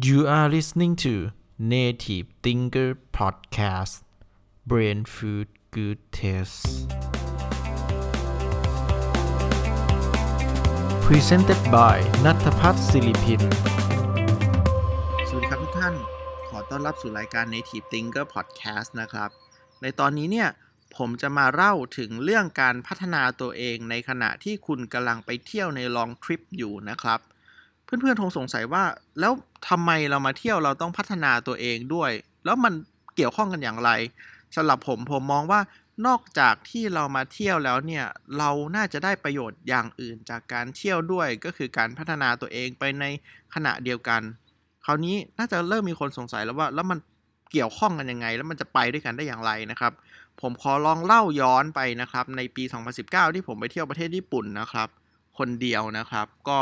You are listening to Native Thinker Podcast Brain Food Good Taste Presented by นัทพัฒน์ศิริพิน สวัสดีครับทุกท่าน ขอต้อนรับสู่รายการ Native Thinker Podcast นะครับ ในตอนนี้เนี่ย ผมจะมาเล่าถึงเรื่องการพัฒนาตัวเองในขณะที่คุณกำลังไปเที่ยวในลองทริปอยู่นะครับ เพื่อนๆคงสงสัยว่า แล้วทำไมเรามาเที่ยวเราต้องพัฒนาตัวเองด้วย แล้วมันเกี่ยวข้องกันอย่างไรสำหรับผมผมมองว่านอกจากที่เรามาเที่ยวแล้วเนี่ย เราน่าจะได้ประโยชน์อย่างอื่นจากการเที่ยวด้วยก็คือการพัฒนาตัวเองไปในขณะเดียวกัน คราวนี้น่าจะเริ่มมีคนสงสัยแล้วว่าแล้วมันเกี่ยวข้องกันยังไง แล้วมันจะไปด้วยกันได้อย่างไรนะครับ ผมขอลองเล่าย้อนไปนะครับ ในปี 2019 ที่ผมไปเที่ยวประเทศญี่ปุ่นนะครับ คนเดียวนะครับ ก็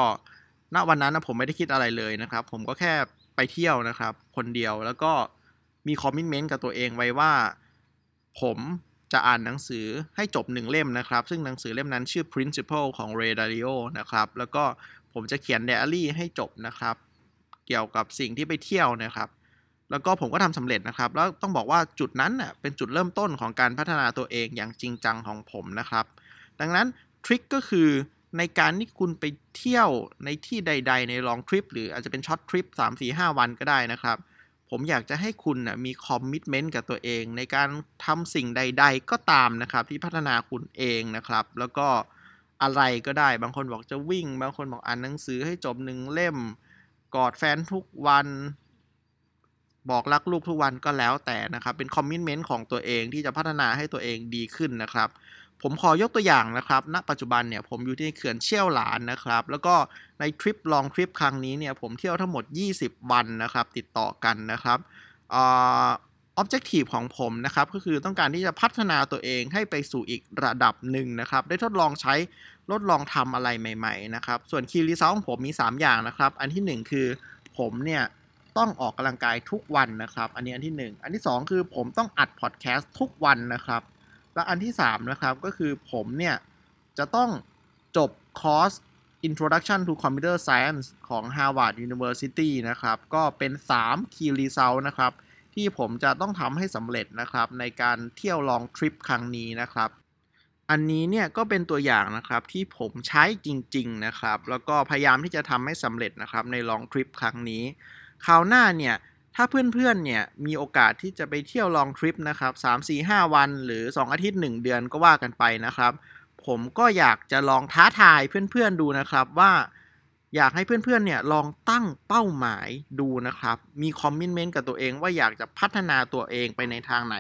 ณวันนั้นนะผมไม่ได้คิดอะไรเลยนะครับ ผมก็แค่ไปเที่ยวนะครับ คนเดียวแล้วก็มีคอมมิชเมนต์กับตัวเองไว้ว่า ผมจะอ่านหนังสือให้จบหนึ่งเล่มนะครับ ซึ่งหนังสือเล่มนั้นชื่อ Principle ของ Ray Dalio นะครับ แล้วก็ผมจะเขียนไดอารี่ให้จบนะครับ เกี่ยวกับสิ่งที่ไปเที่ยวนะครับ แล้วก็ผมก็ทำสำเร็จนะครับ แล้วต้องบอกว่าจุดนั้นน่ะเป็นจุดเริ่มต้นของการพัฒนาตัวเองอย่างจริงจังของผมนะครับ ดังนั้น trick ก็คือ ในการที่คุณไปเที่ยวในที่ใด ๆ ใน long trip หรืออาจจะเป็น short trip 3 4 5 วันก็ได้นะครับ ผมอยากจะให้คุณนะมี commitment กับตัวเอง ในการทำสิ่งใด ๆ ก็ตามนะครับ ที่พัฒนาคุณเองนะครับ แล้วก็อะไรก็ได้ บางคนบอกจะวิ่ง บางคนบอกอ่านหนังสือให้จบหนึ่งเล่ม กอดแฟนทุกวัน บอกรักลูกทุกวันก็แล้วแต่นะครับ เป็น commitment ของตัวเองที่จะพัฒนาให้ตัวเองดีขึ้นนะครับ ผมขอยกตัวอย่างนะครับ ณ ปัจจุบันเนี่ยผมอยู่ที่เขื่อนเชี่ยวหลานนะครับ แล้วก็ในทริป long trip ครั้งนี้เนี่ยผมเที่ยวทั้งหมด 20 วันนะครับ ติดต่อกันนะครับ objective ของผมนะครับก็คือต้องการที่จะพัฒนาตัวเองให้ไปสู่อีกระดับหนึ่งนะครับ ได้ทดลองใช้ทดลองทำอะไรใหม่ ๆ นะครับ ส่วน key result ของผมมี 3 อย่างนะครับ อันที่ 1 คือผมเนี่ยต้องออกกำลังกายทุกวันนะครับ อันนี้อันที่ 1 อันที่ 2 คือผมต้องอัดพอดแคสต์ทุกวันนะครับ และอันที่ 3 นะครับ ก็คือผมเนี่ย จะต้องจบคอร์ส Introduction to Computer Science ของ Harvard University นะครับ ก็เป็น 3 Key Result นะครับ ที่ผมจะต้องทำให้สำเร็จนะครับ ในการเที่ยวลองทริปครั้งนี้นะครับ อันนี้เนี่ยก็เป็นตัวอย่างนะครับที่ผมใช้จริง ๆ นะครับ แล้วก็พยายามที่จะทำให้สำเร็จนะครับในลองทริปครั้งนี้ คราวหน้าเนี่ย ถ้าเพื่อนๆเนี่ยมีโอกาสที่จะไปเที่ยวลองทริปนะครับ3 4 5 วันหรือ 2 อาทิตย์ 1 เดือนก็ว่ากันไปนะครับ ผมก็อยากจะลองท้าทายเพื่อนๆดูนะครับว่าอยากให้เพื่อนๆเนี่ยลองตั้งเป้าหมายดูนะครับ มีคอมมิชเมนต์กับตัวเองว่าอยากจะพัฒนาตัวเองไปในทางไหน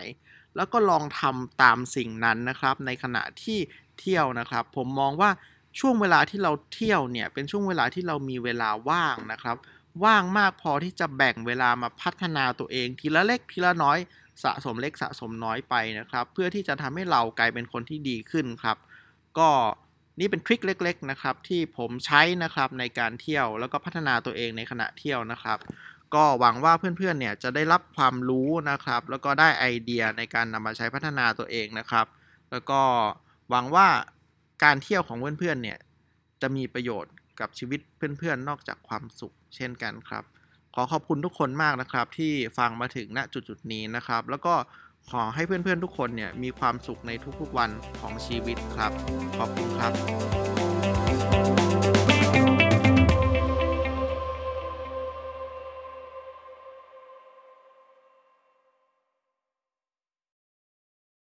แล้วก็ลองทำตามสิ่งนั้นนะครับ ในขณะที่เที่ยวนะครับ ผมมองว่าช่วงเวลาที่เราเที่ยวเนี่ยเป็นช่วงเวลาที่เรามีเวลาว่างนะครับ ว่างมากพอที่จะแบ่งเวลามาพัฒนาตัวเอง ทีละเล็กทีละน้อยสะสมเล็กสะสมน้อยไปนะครับ เพื่อที่จะทำให้เรากลายเป็นคนที่ดีขึ้นครับ ก็นี่เป็นทริคเล็ก ๆ นะครับ ที่ผมใช้นะครับในการเที่ยวแล้วก็พัฒนาตัวเองในขณะเที่ยวนะครับ ก็หวังว่าเพื่อนๆเนี่ยจะได้รับความรู้นะครับ แล้วก็ได้ไอเดียในการนำมาใช้พัฒนาตัวเองนะครับ แล้วก็หวังว่าการเที่ยวของเพื่อนๆเนี่ยจะมีประโยชน์ กับชีวิตเพื่อนๆ นอกจากความสุขเช่นกันครับ ขอขอบคุณทุกคนมากนะครับ ที่ฟังมาถึงณจุดๆนี้นะครับ แล้วก็ขอให้เพื่อนๆทุกคนเนี่ยมีความสุขในทุกๆวันของชีวิตครับ ขอบคุณครับ